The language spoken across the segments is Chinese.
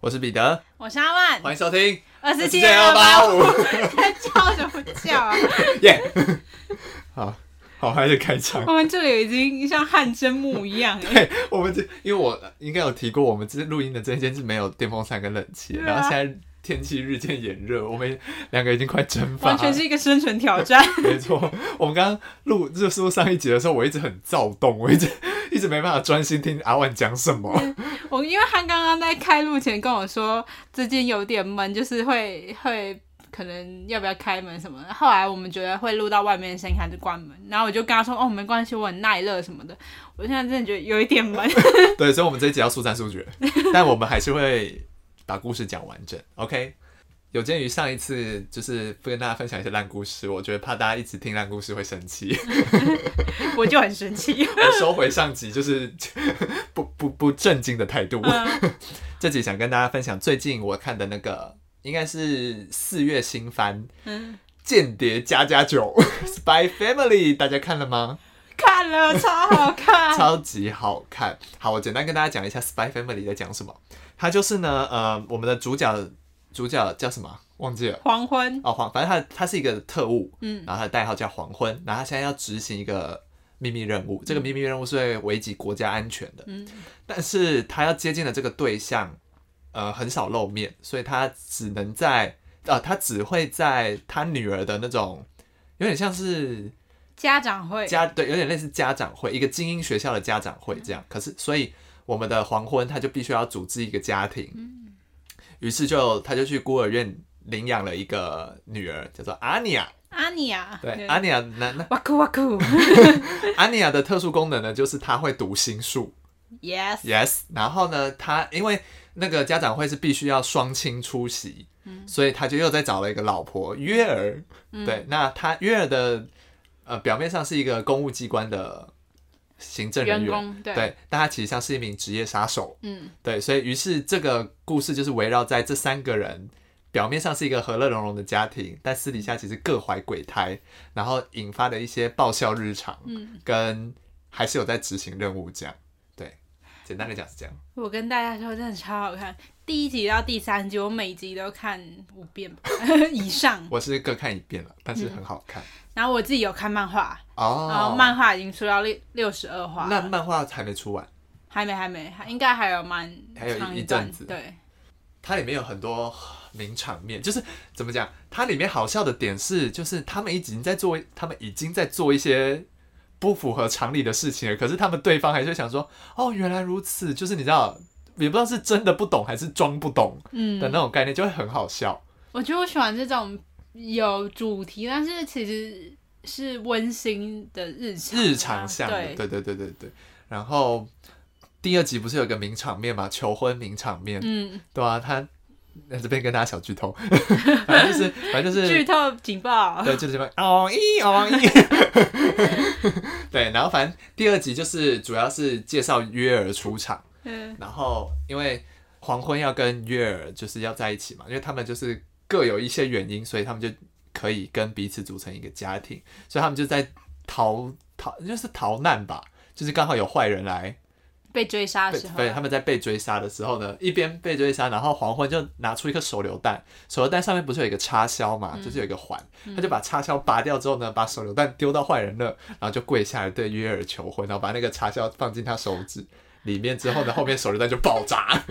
我是彼得，我是阿万，欢迎收听二十七27二八五，在叫什么叫啊？耶。好好，还是开场。我们这里已经像汗蒸木一样哎，对，我们这因为我应该有提过，我们这录音的这一间是没有电风扇跟冷气，啊然后现在天气日渐炎热，我们两个已经快蒸发了。完全是一个生存挑战。没错，我们刚刚录就是录上一集的时候，我一直很躁动，我一直一直没办法专心听阿万讲什么。我因为他刚刚在开录前跟我说，最近有点闷，就是会会可能要不要开门什么的。后来我们觉得会录到外面的声音，还是关门。然后我就跟他说：“哦，没关系，我很耐热什么的。”我现在真的觉得有一点闷。对，所以我们这一集要速战速决，但我们还是会把故事讲完整。OK，有鉴于上一次就是不跟大家分享一些烂故事，我觉得怕大家一直听烂故事会生气，我就很生气。我收回上集就是 不不不正经的态度。嗯 这集想跟大家分享最近我看的那个，应该是四月新番《嗯，间谍加加九》（Spy Family），大家看了吗？看了超好看。超级好看。好，我简单跟大家讲一下《Spy Family》在讲什么。它就是呢，呃，我们的主角主角叫什么？忘记了。黄昏，哦，黄，反正他他是一个特务，嗯。然后他的代号叫黄昏，然后他现在要执行一个秘密任务，这个秘密任务是会危及国家安全的，嗯。但是他要接近的这个对象，呃，很少露面，所以他只能在，呃，他只会在他女儿的那种，有点像是家长会，家对，有点类似家长会，一个精英学校的家长会这样。可是，所以我们的黄昏他就必须要组织一个家庭，于是就他就去孤儿院领养了一个女儿，叫做阿尼亚。阿尼亚，对，阿尼亚那那哇酷哇酷阿尼亚的特殊功能呢，就是他会读心术，yes，，yes。然后呢，他因为那个家长会是必须要双亲出席，所以他就又再找了一个老婆约尔。对，那他约尔的呃表面上是一个公务机关的行政人员，对，但他其实像是一名职业杀手。嗯，对，所以于是这个故事就是围绕在这三个人，表面上是一个和乐融融的家庭，但私底下其实各怀鬼胎，然后引发的一些爆笑日常，嗯，跟还是有在执行任务这样。对，简单的讲是这样。我跟大家说，真的超好看，第一集到第三集，我每集都看五遍吧 以上。我是各看一遍了，但是很好看、然后我自己有看漫画，哦然哦后。漫画已经出到六六十二话那，漫画还没出完，还没还没，还应该还有蛮还有一阵子对，它里面有很多名场面，就是怎么讲？它里面好笑的点是，就是他们已经在做，他们已经在做一些不符合常理的事情了，可是他们对方还是会想说，哦，原来如此，就是你知道，也不知道是真的不懂还是装不懂嗯。的，那种概念，就会很好笑。我觉得我喜欢这种有主题，但是其实是温馨的日常啊，日常向的，对。对对对对对。然后第二集不是有个名场面嘛，求婚名场面，嗯，对啊，他在这边跟大家小剧透，反正就是反正就是剧透警报，对，就是这边哦一哦一，对，然后反正第二集就是主要是介绍约尔出场，嗯然后因为黄昏要跟约尔就是要在一起嘛，因为他们就是各有一些原因，所以他们就可以跟彼此组成一个家庭，所以他们就在逃逃就是逃难吧，就是刚好有坏人来被追杀的时候，对，他们在被追杀的时候呢，一边被追杀，然后黄昏就拿出一颗手榴弹，手榴弹上面不是有一个插销嘛，就是有一个环，他就把插销拔掉之后呢，把手榴弹丢到坏人那，然后就跪下来对约尔求婚，然后把那个插销放进他手指里面之后呢，后面手榴弹就爆炸，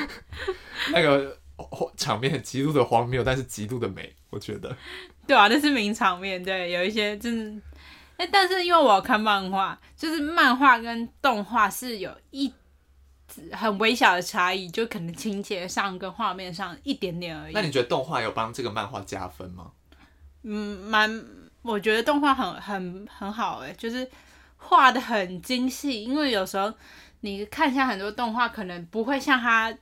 那个场面极度的荒谬，但是极度的美，我觉得。对啊，那是名场面，对，有一些真的，哎，但是因为我有看漫画，就是漫画跟动画是有一很微小的差异，就可能情节上跟画面上一点点而已那。你觉得动画有帮这个漫画加分吗？嗯，蛮，我觉得动画很很很好哎，就是画的很精细，因为有时候你看一下很多动画，可能不会像它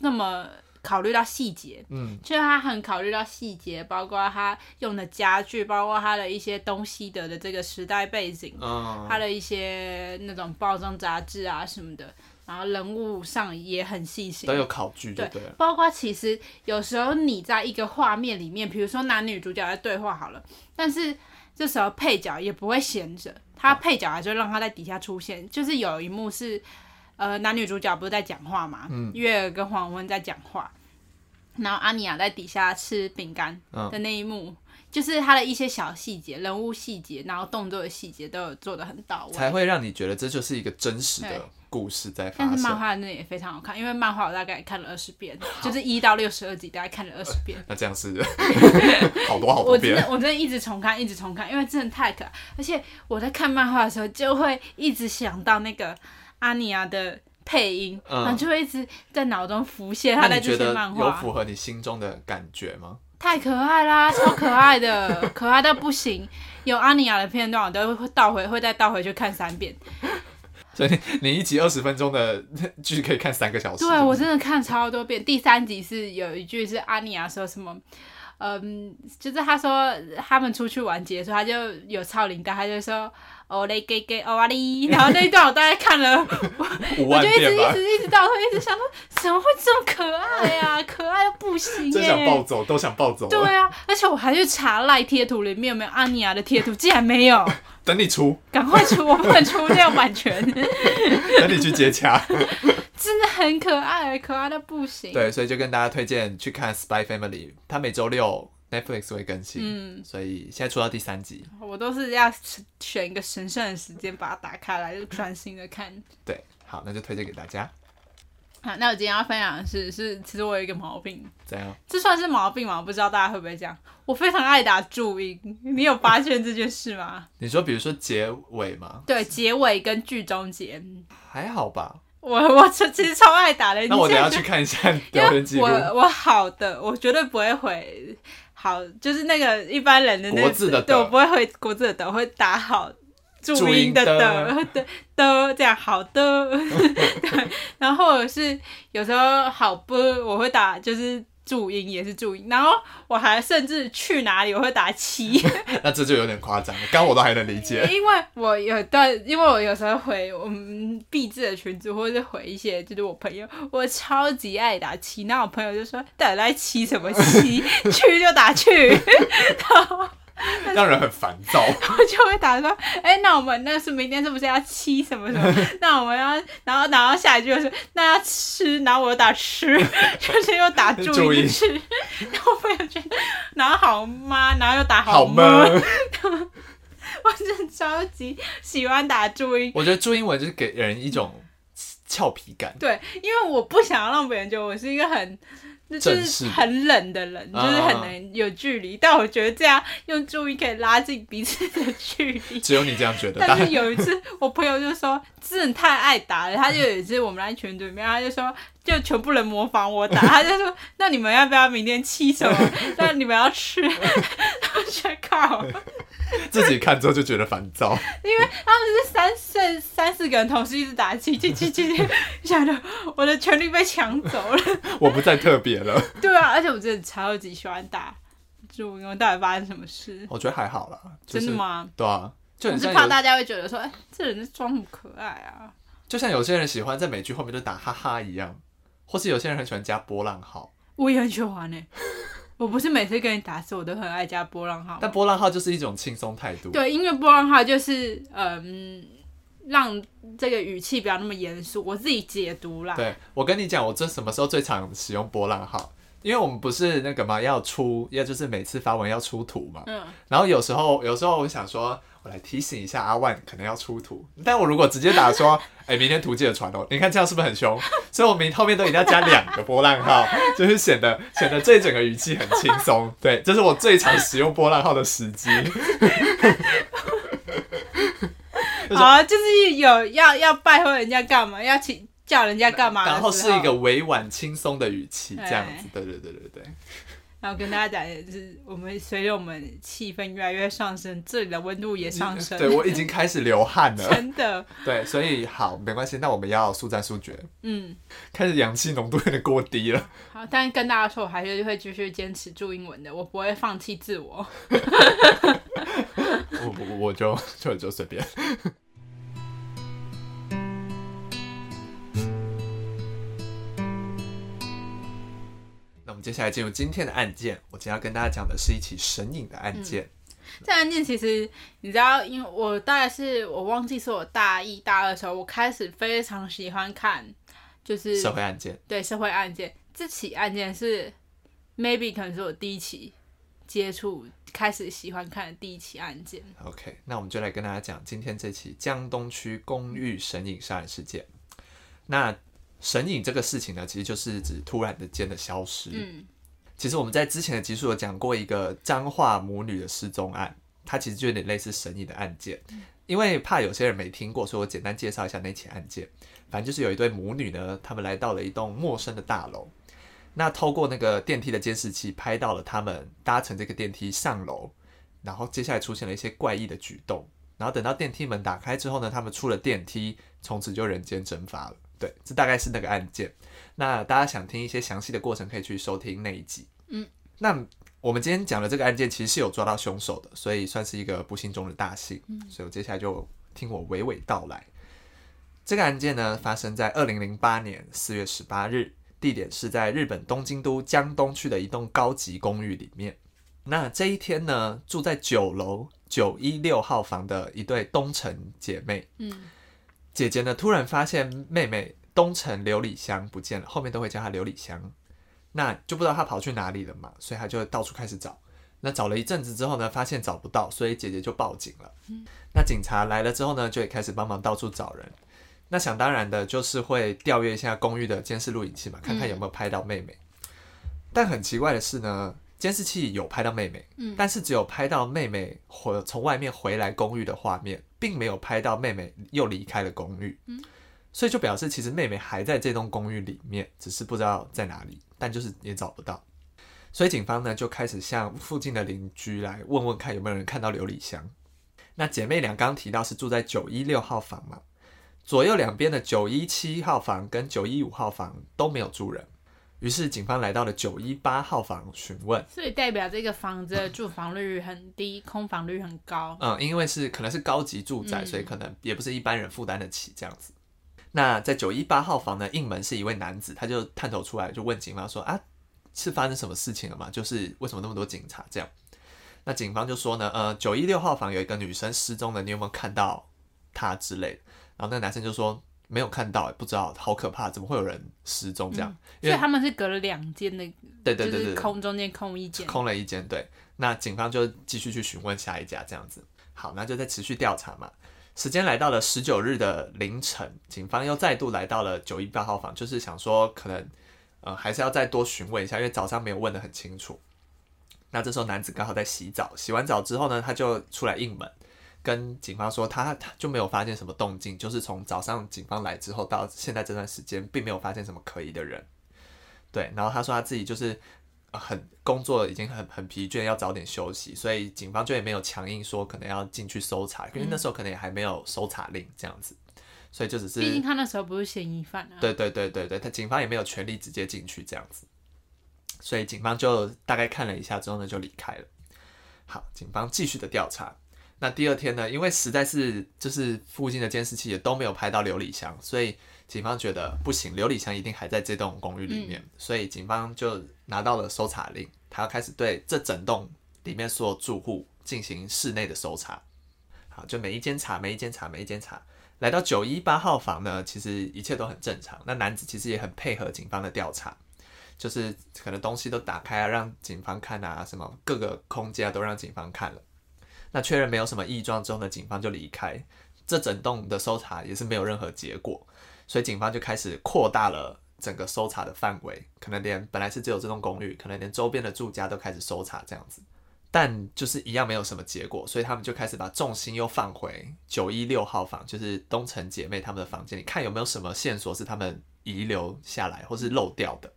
那么考虑到细节，嗯，就是他很考虑到细节，包括他用的家具，包括他的一些东西的的这个时代背景，嗯，他的一些那种包装杂志啊什么的，然后人物上也很细心都。有考据，就对对。包括其实有时候你在一个画面里面，比如说男女主角在对话好了，但是这时候配角也不会闲着，他配角还就让他在底下出现。就是有一幕是，呃男女主角不是在讲话嘛，月儿跟黄昏在讲话，然后阿尼亚在底下吃饼干嗯的那一幕。就是他的一些小细节、人物细节，然后动作的细节都有做的很到位，才会让你觉得这就是一个真实的故事在发但是漫。画那也非常好看，因为漫画我大概看了二十遍，就是一到六十二集大概看了二十遍。那这样是 好多好多遍我真的，我真的一直重看，一直重看，因为真的太可爱。而且我在看漫画的时候，就会一直想到那个阿尼亚的配音，嗯然后就会一直在脑中浮现他在这些漫画，有符合你心中的感觉吗？太可爱啦，超可爱的，可爱到不行。有阿尼亚的片段，我都会倒回，会再倒回去看三遍。所以你一集二十分钟的剧可以看三个小时。对我真的看超多遍。第三集是有一句是阿尼亚说什么，嗯，就是他说他们出去玩结束，他就有超铃铛，他就说哦嘞给给哦哇哩，然后那一段我大概看了，五我就一直一，直一直倒退，一直想说怎么会这么可爱呀、可爱到不行真想暴。走，都想暴走。对啊，而且我还去查赖贴图里面有没有阿尼亚的贴图，竟然没有，等你出，赶快出，我不能出这样版权，等你去接洽。真的很可爱，可爱到不行。对，所以就跟大家推荐去看《Spy Family》，它每周六 Netflix 会更新，嗯所以现在出到第三集。我都是要选一个神圣的时间把它打开来，就专心的看。对，好，那就推荐给大家。好，那我今天要分享的是，是其实我有一个毛病，怎样？这算是毛病吗？我不知道大家会不会这样。我非常爱打注音，你有发现这件事吗？你说，比如说结尾吗？对，结尾跟剧中间，还好吧。我我其其实超爱打的。那我等一下去看一下 因为聊天记录。我我好的，我绝对不会回好，就是那个一般人的那个字的对我不会回国字的的，我会打好注注音音的的的的的这样好的，对，然后是有时候好不我会打就是。注音也是注音，然后我还甚至去哪里我会打七，那这就有点夸张了，刚刚我都还能理解。因为我有段，因为我有时候回我们毕制的群组，或者是回一些就是我朋友，我超级爱打七，那我朋友就说到底在七什么七，去就打去，然 后让人很烦躁。我就会打说，哎、那我们那是明天是不是要七什么什么？那我们要，然后然后下一句就是那要吃，然后我又打吃，就是又打注注音音吃，然后 我朋友觉得，然后好吗？然后又打好吗？闷。我真的超级喜欢打注音。我觉得注英文就是给人一种俏皮感。对，因为我不想要让别人觉得我是一个很。就是很冷的人，啊就是很难有距离。但我觉得这样用注意可以拉近彼此的距离。只有你这样觉得，但但是有一次，我朋友就说：“真的太爱打了。”他就有一次我们来群组里面，他就说：“就全部人模仿我打。”他就说：“那你们要不要明天七什么？那你们要吃？”我觉得靠，自己看之后就觉得烦躁。因为他们是三四三四个人同时一直打七七七七七，想着我的权利被抢走了。我不再特别了，对啊，而且我真的超级喜欢打主因为，到底发生什么事？我觉得还好啦。就是、真的？吗？对啊，就我很，是怕大家会觉得说，哎、这人是装很可爱啊？就像有些人喜欢在美剧后面就打哈哈一样，或是有些人很喜欢加波浪号，我也很喜欢呢、欸 我不是每次跟你打字，我都很爱加波浪号。但波浪号就是一种轻松态度。对，因为波浪号就是嗯，让这个语气不要那么严肃，我自己解读啦。对，我跟你讲，我这什么时候最常使用波浪号？因为我们不是那个嘛，要出，要就是每次发文要出图嘛。嗯，然后有时候，有时候我想说，我来提醒一下阿万可能要出图，但我如果直接打说，哎、明天图记得传哦，你看这样是不是很凶？所以我明后面都一定要加两个波浪号，就是显得显得这整个语气很轻松。对，这是我最常使用波浪号的时机。好啊，就是有要要拜托人家干嘛，要请叫人家干嘛然后是一个委婉轻松的语气，这样子。对对对对对。然后跟大家讲，就是我们随着我们气氛越来越上升，这里的温度也上升。对我已经开始流汗了。真的，对，所以好没关系，那我们要速战速决。嗯，开始氧气浓度有点过低了。好，但是跟大家说，我还是会继续坚持注英文的，我不会放弃自我。我我我就就就随便。们接下来进入今天的案件。我今天要跟大家讲的是一起神隐的案件。这案件其实你知道，因为我大概是我忘记是我大一大二的时候，我开始非常喜欢看，就是社会案件。对社会案件。这起案件是 maybe 可能是我第一起接触、开始喜欢看的第一起案件。OK，那我们就来跟大家讲今天这起江东区公寓神隐杀人事件。那神隐这个事情呢，其实就是指突然的间的消失。嗯其实我们在之前的集数有讲过一个彰化母女的失踪案，它其实就有点类似神隐的案件。因为怕有些人没听过，所以我简单介绍一下那起案件。反正就是有一对母女呢，他们来到了一栋陌生的大楼，那透过那个电梯的监视器拍到了他们搭乘这个电梯上楼，然后接下来出现了一些怪异的举动，然后等到电梯门打开之后呢，他们出了电梯，从此就人间蒸发了。对，这大概是那个案件。那大家想听一些详细的过程，可以去收听那一集。嗯，那我们今天讲的这个案件其实是有抓到凶手的，所以算是一个不幸中的大幸。嗯，所以我接下来就听我娓娓道来。这个案件呢，发生在二零零八年四月十八日，地点是在日本东京都江东区的一栋高级公寓里面。那这一天呢，住在九楼九一六号房的一对东城姐妹，嗯姐姐呢突然发现妹妹东城琉璃香不见了，后面都会叫她琉璃香，那就不知道她跑去哪里了嘛，所以她就到处开始找。那找了一阵子之后呢，发现找不到，所以姐姐就报警了。那警察来了之后呢，就也开始帮忙到处找人。那想当然的就是会调阅一下公寓的监视录影器嘛，看看有没有拍到妹妹。但很奇怪的是呢，监视器有拍到妹妹，嗯但是只有拍到妹妹回从外面回来公寓的画面，并没有拍到妹妹又离开了公寓。嗯所以就表示其实妹妹还在这栋公寓里面，只是不知道在哪里，但就是也找不到。所以警方呢就开始向附近的邻居来问问看有没有人看到琉璃香。那姐妹俩刚刚提到是住在九一六号房嘛，左右两边的九一七号房跟九一五号房都没有住人。于是警方来到了九一八号房询问，所以代表这个房子的住房率很低，空房率很高。嗯，因为是可能是高级住宅，嗯所以可能也不是一般人负担得起这样子。那在九一八号房呢，应门是一位男子，他就探头出来就问警方说啊，是发生什么事情了吗？就是为什么那么多警察这样？那警方就说呢，呃，九一六号房有一个女生失踪了，你有没有看到她之类的？然后那个男生就说没有看到，不知道，好可怕，怎么会有人失踪这样？因所以为他们是隔了两间的，就是对对对对对，空中间空一间。空了一间，对。那警方就继续去询问下一家，这样子。好，那就在持续调查嘛。时间来到了十九日的凌晨，警方又再度来到了九一八号房，就是想说可能呃还是要再多询问一下，因为早上没有问得很清楚。那这时候男子刚好在洗澡，洗完澡之后呢，他就出来应门，跟警方说他他就没有发现什么动静，就是从早上警方来之后到现在这段时间，并没有发现什么可疑的人。对，然后他说他自己就是呃很工作已经很很疲倦，要早点休息，所以警方就也没有强硬说可能要进去搜查，因为那时候可能也还没有搜查令这样子，所以就只是毕竟他那时候不是嫌疑犯啊。对对对对对，他警方也没有权利直接进去这样子，所以警方就大概看了一下之后呢，就离开了。好，警方继续的调查。那第二天呢，因为实在是就是附近的监视器也都没有拍到琉璃香，所以警方觉得不行，琉璃香一定还在这栋公寓里面，所以警方就拿到了搜查令，他要开始对这整栋里面所有住户进行室内的搜查。好，就每一间查，每一间查，每一间查。来到九一八号房呢，其实一切都很正常。那男子其实也很配合警方的调查，就是可能东西都打开啊，让警方看啊，什么各个空间啊都让警方看了。那确认没有什么异状之后呢，警方就离开。这整栋的搜查也是没有任何结果，所以警方就开始扩大了整个搜查的范围，可能连本来是只有这栋公寓，可能连周边的住家都开始搜查这样子。但就是一样没有什么结果，所以他们就开始把重心又放回九一六号房，就是东城姐妹她们的房间里，看有没有什么线索是他们遗留下来或是漏掉的。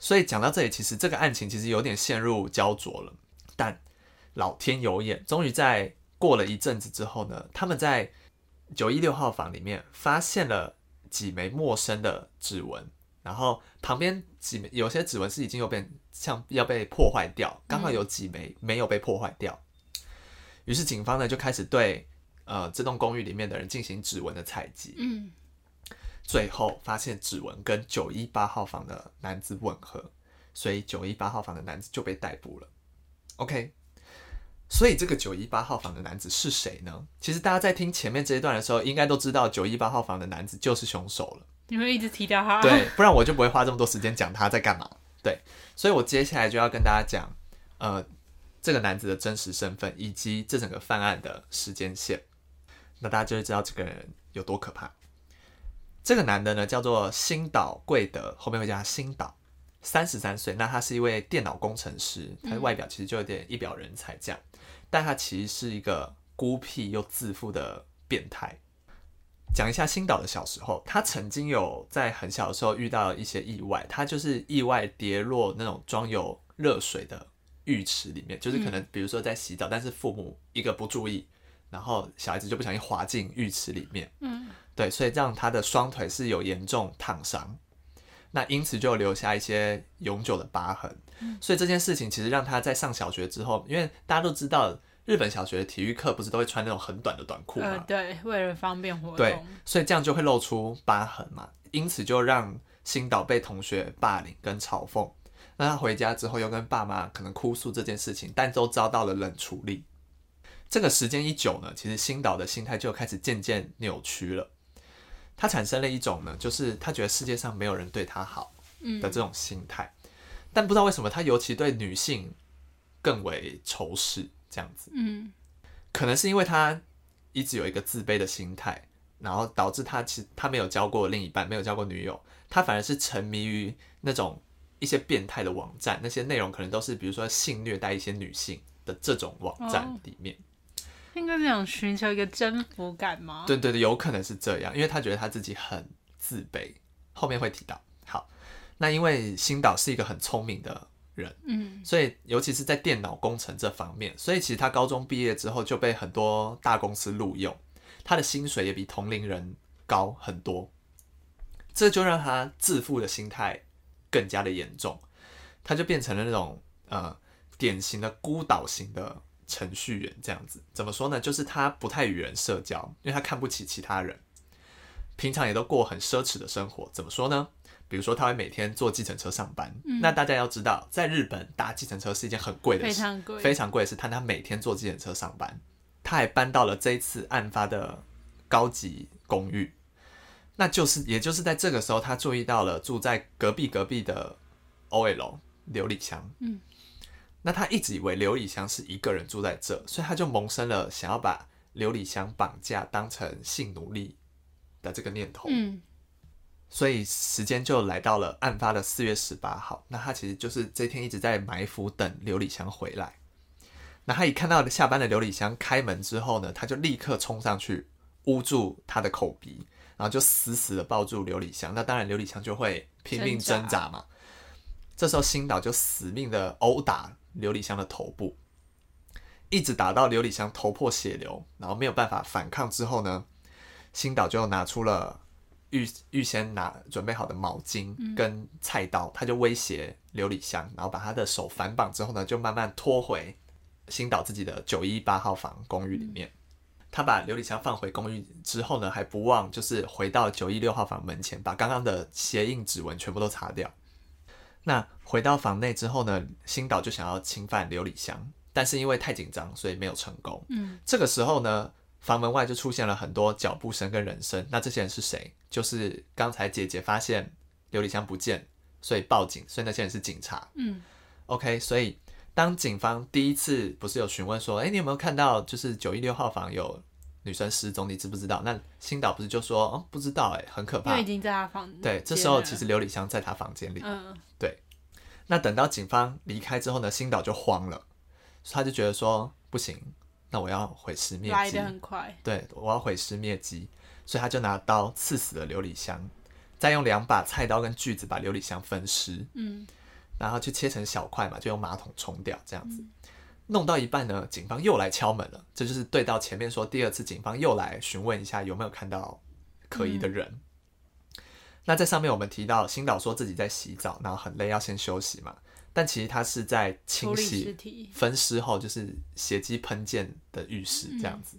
所以讲到这里，其实这个案情其实有点陷入焦灼了。但老天有眼，终于在过了一阵子之后呢，他们在九一六号房里面发现了几枚陌生的指纹，然后旁边几枚有些指纹是已经有被像要被破坏掉，刚好有几枚没有被破坏掉。于是警方呢就开始对呃这栋公寓里面的人进行指纹的采集，嗯，最后发现指纹跟九一八号房的男子吻合，所以九一八号房的男子就被逮捕了。OK，所以这个九一八号房的男子是谁呢？其实大家在听前面这一段的时候，应该都知道九一八号房的男子就是凶手了。你会一直提到他，对，不然我就不会花这么多时间讲他在干嘛。对，所以我接下来就要跟大家讲，呃，这个男子的真实身份以及这整个犯案的时间线，那大家就会知道这个人有多可怕。这个男的呢，叫做新岛贵德，后面会叫他新岛，三十三岁。那他是一位电脑工程师，他的外表其实就有点一表人才这样，但他其实是一个孤僻又自负的变态。讲一下新岛的小时候，他曾经有在很小的时候遇到一些意外，他就是意外跌落那种装有热水的浴池里面，就是可能比如说在洗澡，但是父母一个不注意，然后小孩子就不小心滑进浴池里面，嗯，对，所以让他的双腿是有严重烫伤，那因此就留下一些永久的疤痕。所以这件事情其实让他在上小学之后，因为大家都知道。日本小学的体育课不是都会穿那种很短的短裤呃，吗？对，为了方便活对动，，所以这样就会露出疤痕嘛，因此就让新岛被同学霸凌跟嘲讽。那他回家之后又跟爸妈可能哭诉这件事情，但都遭到了冷处理。这个时间一久呢，其实新岛的心态就开始渐渐扭曲了。他产生了一种呢，就是他觉得世界上没有人对他好嗯的这种心态，但不知道为什么他尤其对女性更为仇视，这样子。嗯可能是因为他一直有一个自卑的心态，然后导致他其实他没有交过另一半，没有交过女友，他反而是沉迷于那种一些变态的网站，那些内容可能都是比如说性虐待一些女性的这种网站哦里面。应该是想寻求一个征服感吗？对对对，有可能是这样，因为他觉得他自己很自卑，后面会提到。好，那因为新岛是一个很聪明的人，嗯所以尤其是在电脑工程这方面，所以其实他高中毕业之后就被很多大公司录用，他的薪水也比同龄人高很多，这就让他自负的心态更加的严重，他就变成了那种呃典型的孤岛型的程序员这样子。怎么说呢？就是他不太与人社交，因为他看不起其他人，平常也都过很奢侈的生活。怎么说呢？比如说，他会每天坐计程车上班。那大家要知道，在日本搭计程车是一件很贵的事，非常贵非常贵的事。但他每天坐计程车上班，他还搬到了这一次案发的高级公寓。那就是，也就是在这个时候，他注意到了住在隔壁隔壁的 OL 刘礼香。嗯，那他一直以为刘礼香是一个人住在这，所以他就萌生了想要把刘礼香绑架当成性奴隶的这个念头。嗯所以时间就来到了案发的四月十八号。那他其实就是这天一直在埋伏等刘礼香回来。那他一看到下班的刘礼香开门之后呢，他就立刻冲上去捂住他的口鼻，然后就死死的抱住刘礼香。那当然刘礼香就会拼命挣挣扎嘛。这时候新岛就死命的殴打刘礼香的头部，一直打到刘礼香头破血流，然后没有办法反抗之后呢，新岛就拿出了预预先拿准备好的毛巾跟菜刀，他就威胁刘礼香，然后把他的手反绑之后呢，就慢慢拖回新岛自己的九一八号房公寓里面。他把刘礼香放回公寓之后呢，还不忘就是回到九一六号房门前，把刚刚的鞋印指纹全部都擦掉。那回到房内之后呢，新岛就想要侵犯刘礼香，但是因为太紧张，所以没有成功。嗯这个时候呢，房门外就出现了很多脚步声跟人声。那这些人是谁？就是刚才姐姐发现刘礼香不见，所以报警，所以那些人是警察。嗯 OK，所以当警方第一次不是有询问说，哎、你有没有看到就是九一六号房有女生失踪，你知不知道？那新岛不是就说，哦，不知道、哎，很可怕因为已。经在他房对，这时候其实刘礼香在他房间里。嗯那等到警方离开之后呢，新岛就慌了，他就觉得说不行，那我要毁尸灭迹来的。很快，对，我要毁尸灭迹，所以他就拿刀刺死了刘礼香，再用两把菜刀跟锯子把刘礼香分尸，嗯然后就切成小块嘛，就用马桶冲掉，这样子。弄到一半呢，警方又来敲门了，这就是对到前面说第二次警方又来询问一下有没有看到可疑的人。那在上面我们提到，新岛说自己在洗澡，然后很累要先休息嘛，但其实他是在清洗分尸后就是血迹喷溅的浴室这样子，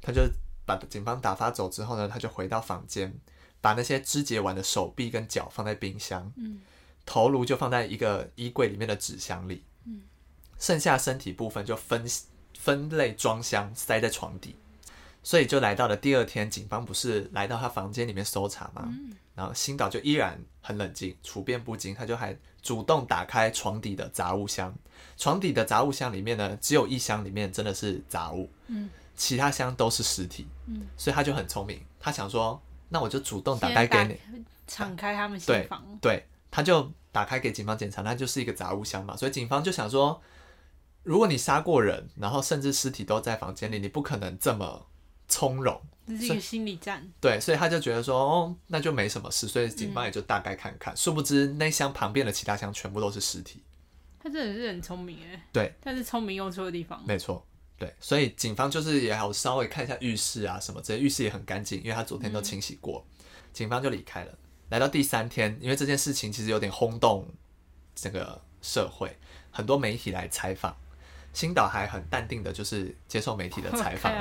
他就把警方打发走之后呢，他就回到房间，把那些肢解完的手臂跟脚放在冰箱，嗯。头颅就放在一个衣柜里面的纸箱里，剩下身体部分就分分类装箱塞在床底，所以就来到了第二天，警方不是来到他房间里面搜查吗？然后新岛就依然很冷静，处变不惊，他就还主动打开床底的杂物箱。床底的杂物箱里面呢，只有一箱里面真的是杂物，嗯，其他箱都是尸体，嗯，所以他就很聪明，他想说，那我就主动打开给你，敞开他们对心房，对，他就打开给警方检查，那就是一个杂物箱嘛，所以警方就想说，如果你杀过人，然后甚至尸体都在房间里，你不可能这么从容，这是一个心理战。对，所以他就觉得说，哦，那就没什么事，所以警方也就大概看看，殊不知那箱旁边的其他箱全部都是尸体，他真的是很聪明哎，对，但是聪明用错的地方。没错。对，所以警方就是也好稍微看一下浴室啊什么这些，浴室也很干净，因为他昨天都清洗过。警方就离开了。来到第三天，因为这件事情其实有点轰动这个社会，很多媒体来采访，新岛还很淡定的，就是接受媒体的采访。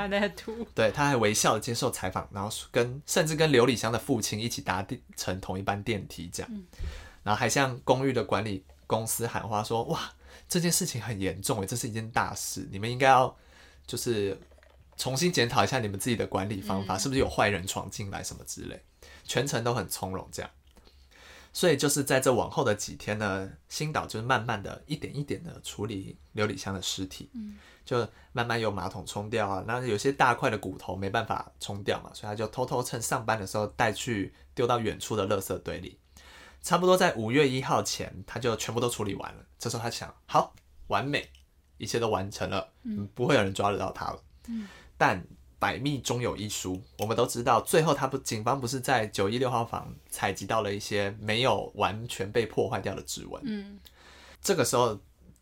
对，他还微笑的接受采访，然后跟甚至跟刘礼香的父亲一起搭地乘同一班电梯这样，然后还向公寓的管理公司喊话说：“哇，这件事情很严重诶，这是一件大事，你们应该要就是重新检讨一下你们自己的管理方法，是不是有坏人闯进来什么之类。”全程都很从容这样。所以就是在这往后的几天呢，新岛就是慢慢的一点一点的处理琉璃香的尸体，就慢慢用马桶冲掉啊。那有些大块的骨头没办法冲掉嘛，所以他就偷偷趁上班的时候带去丢到远处的垃圾堆里。差不多在五月一号前，他就全部都处理完了。这时候他想，好，完美，一切都完成了，嗯，不会有人抓得到他了。嗯，但百密终有一疏，我们都知道，最后他不，警方不是在九一六号房采集到了一些没有完全被破坏掉的指纹。嗯，这个时候，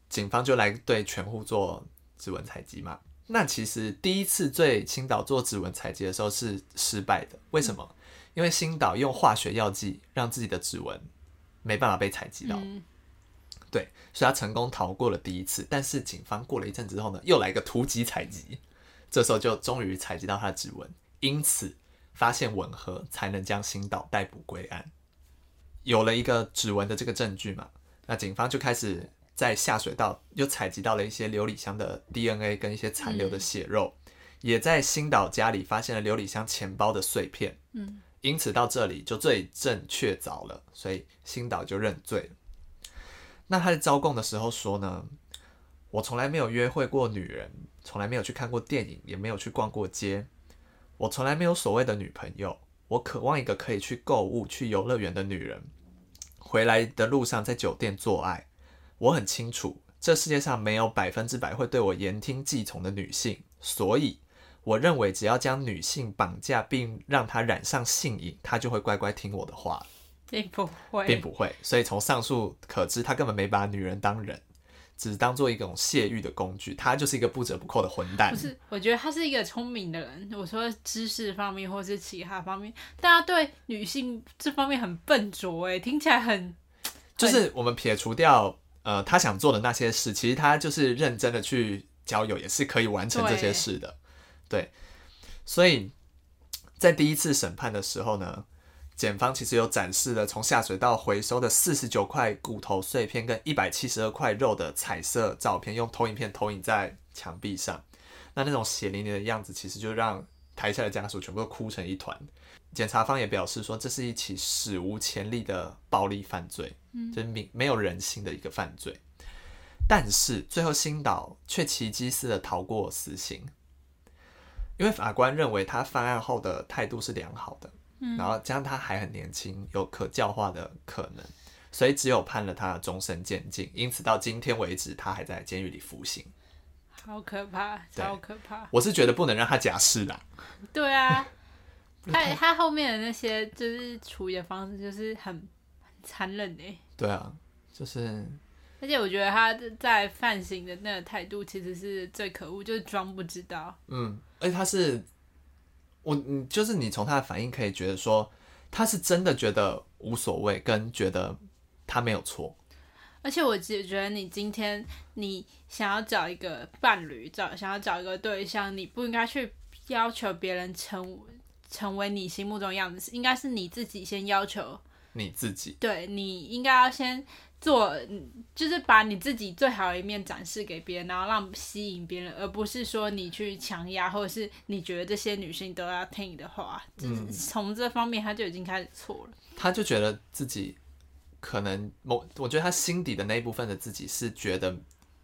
警方就来对全户做指纹采集嘛。那其实第一次对青岛做指纹采集的时候是失败的，为什么？因为新岛用化学药剂让自己的指纹没办法被采集到，嗯对，所以他成功逃过了第一次。但是警方过了一阵之后呢，又来一个突击采集，这时候就终于采集到他的指纹，因此发现吻合，才能将新岛逮捕归案。有了一个指纹的这个证据嘛，那警方就开始在下水道又采集到了一些琉璃香的 DNA 跟一些残留的血肉，也在新岛家里发现了琉璃香钱包的碎片。嗯，因此到这里就罪证确凿了，所以新岛就认罪了。那他在招供的时候说呢，我从来没有约会过女人，从来没有去看过电影，也没有去逛过街，我从来没有所谓的女朋友。我渴望一个可以去购物、去游乐园的女人。回来的路上在酒店做爱，我很清楚，这世界上没有百分之百会对我言听计从的女性，所以我认为只要将女性绑架并让她染上性瘾，她就会乖乖听我的话。并不会，并不会。所以从上述可知，他根本没把女人当人，只是当做一种泄欲的工具。他就是一个不折不扣的混蛋不。是，我觉得他是一个聪明的人。我说知识方面或是其他方面，大家对女性这方面很笨拙哎，听起来很就是我们撇除掉呃他想做的那些事，其实他就是认真的去交友，也是可以完成这些事的。对，所以在第一次审判的时候呢。检方其实有展示了从下水道回收的四十九块骨头碎片跟一百七十二块肉的彩色照片，用投影片投影在墙壁上。那那种血淋淋的样子，其实就让台下的家属全部都哭成一团。检察方也表示说，这是一起史无前例的暴力犯罪，嗯，就是没没有人性的一个犯罪。但是最后新岛却奇迹似的逃过死刑，因为法官认为他犯案后的态度是良好的。然后加上他还很年轻，有可教化的可能，所以只有判了他终身监禁。因此到今天为止，他还在监狱里服刑。好可怕，超可怕。我是觉得不能让他假释啦。对啊，他他后面的那些就是处理的方式就是很很残忍哎。对啊，就是，而且我觉得他在犯行的那个态度其实是最可恶，就是装不知道。嗯，而且他是。我嗯，就是你从他的反应可以觉得说，他是真的觉得无所谓，跟觉得他没有错。而且我只觉得你今天你想要找一个伴侣，找想要找一个对象，你不应该去要求别人成成为你心目中的样子，应该是你自己先要求你自己。对你应该要先做，嗯就是把你自己最好的一面展示给别人，然后让吸引别人，而不是说你去强压，或者是你觉得这些女性都要听你的话。就是从这方面他就已经开始错了。他就觉得自己可能某，我觉得他心底的那一部分的自己是觉得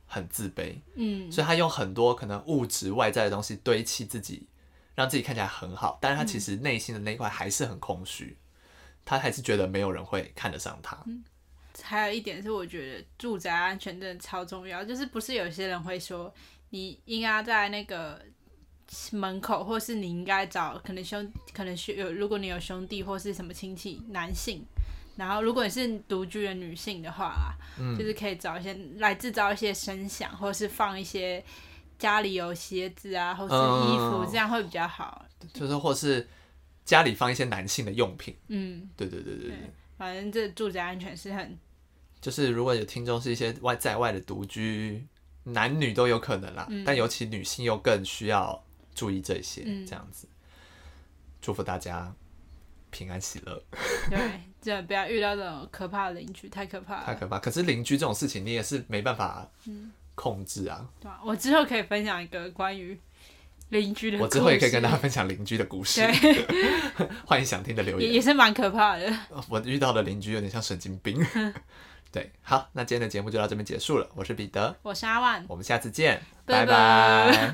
很自卑，嗯，所以他用很多可能物质外在的东西堆砌自己，让自己看起来很好，但是他其实内心的那一块还是很空虚，他还是觉得没有人会看得上他。还有一点是，我觉得住宅安全真的超重要。就是不是有些人会说，你应该在那个门口，或是你应该找可能兄，可能兄有，如果你有兄弟或是什么亲戚男性，然后如果你是独居的女性的话啊，就是可以找一些来制造一些声响，或是放一些家里有鞋子啊，或是衣服，嗯这样会比较好。就是或是家里放一些男性的用品，嗯，对对对对。对，反正这住宅安全是很就是如果有听众是一些外在外的独居，男女都有可能啦，但尤其女性又更需要注意这些，嗯这样子。祝福大家平安喜乐，对，真的不要遇到这种可怕的邻居，太可怕了。太可怕。可是邻居这种事情，你也是没办法控制啊。对啊，我之后可以分享一个关于邻居的故事，我之后也可以跟大家分享邻居的故事，对，欢迎想听的留言。也也是蛮可怕的。我遇到的邻居有点像神经病。对，好，那今天的节目就到这边结束了。我是彼得，我是阿万，我们下次见，拜拜拜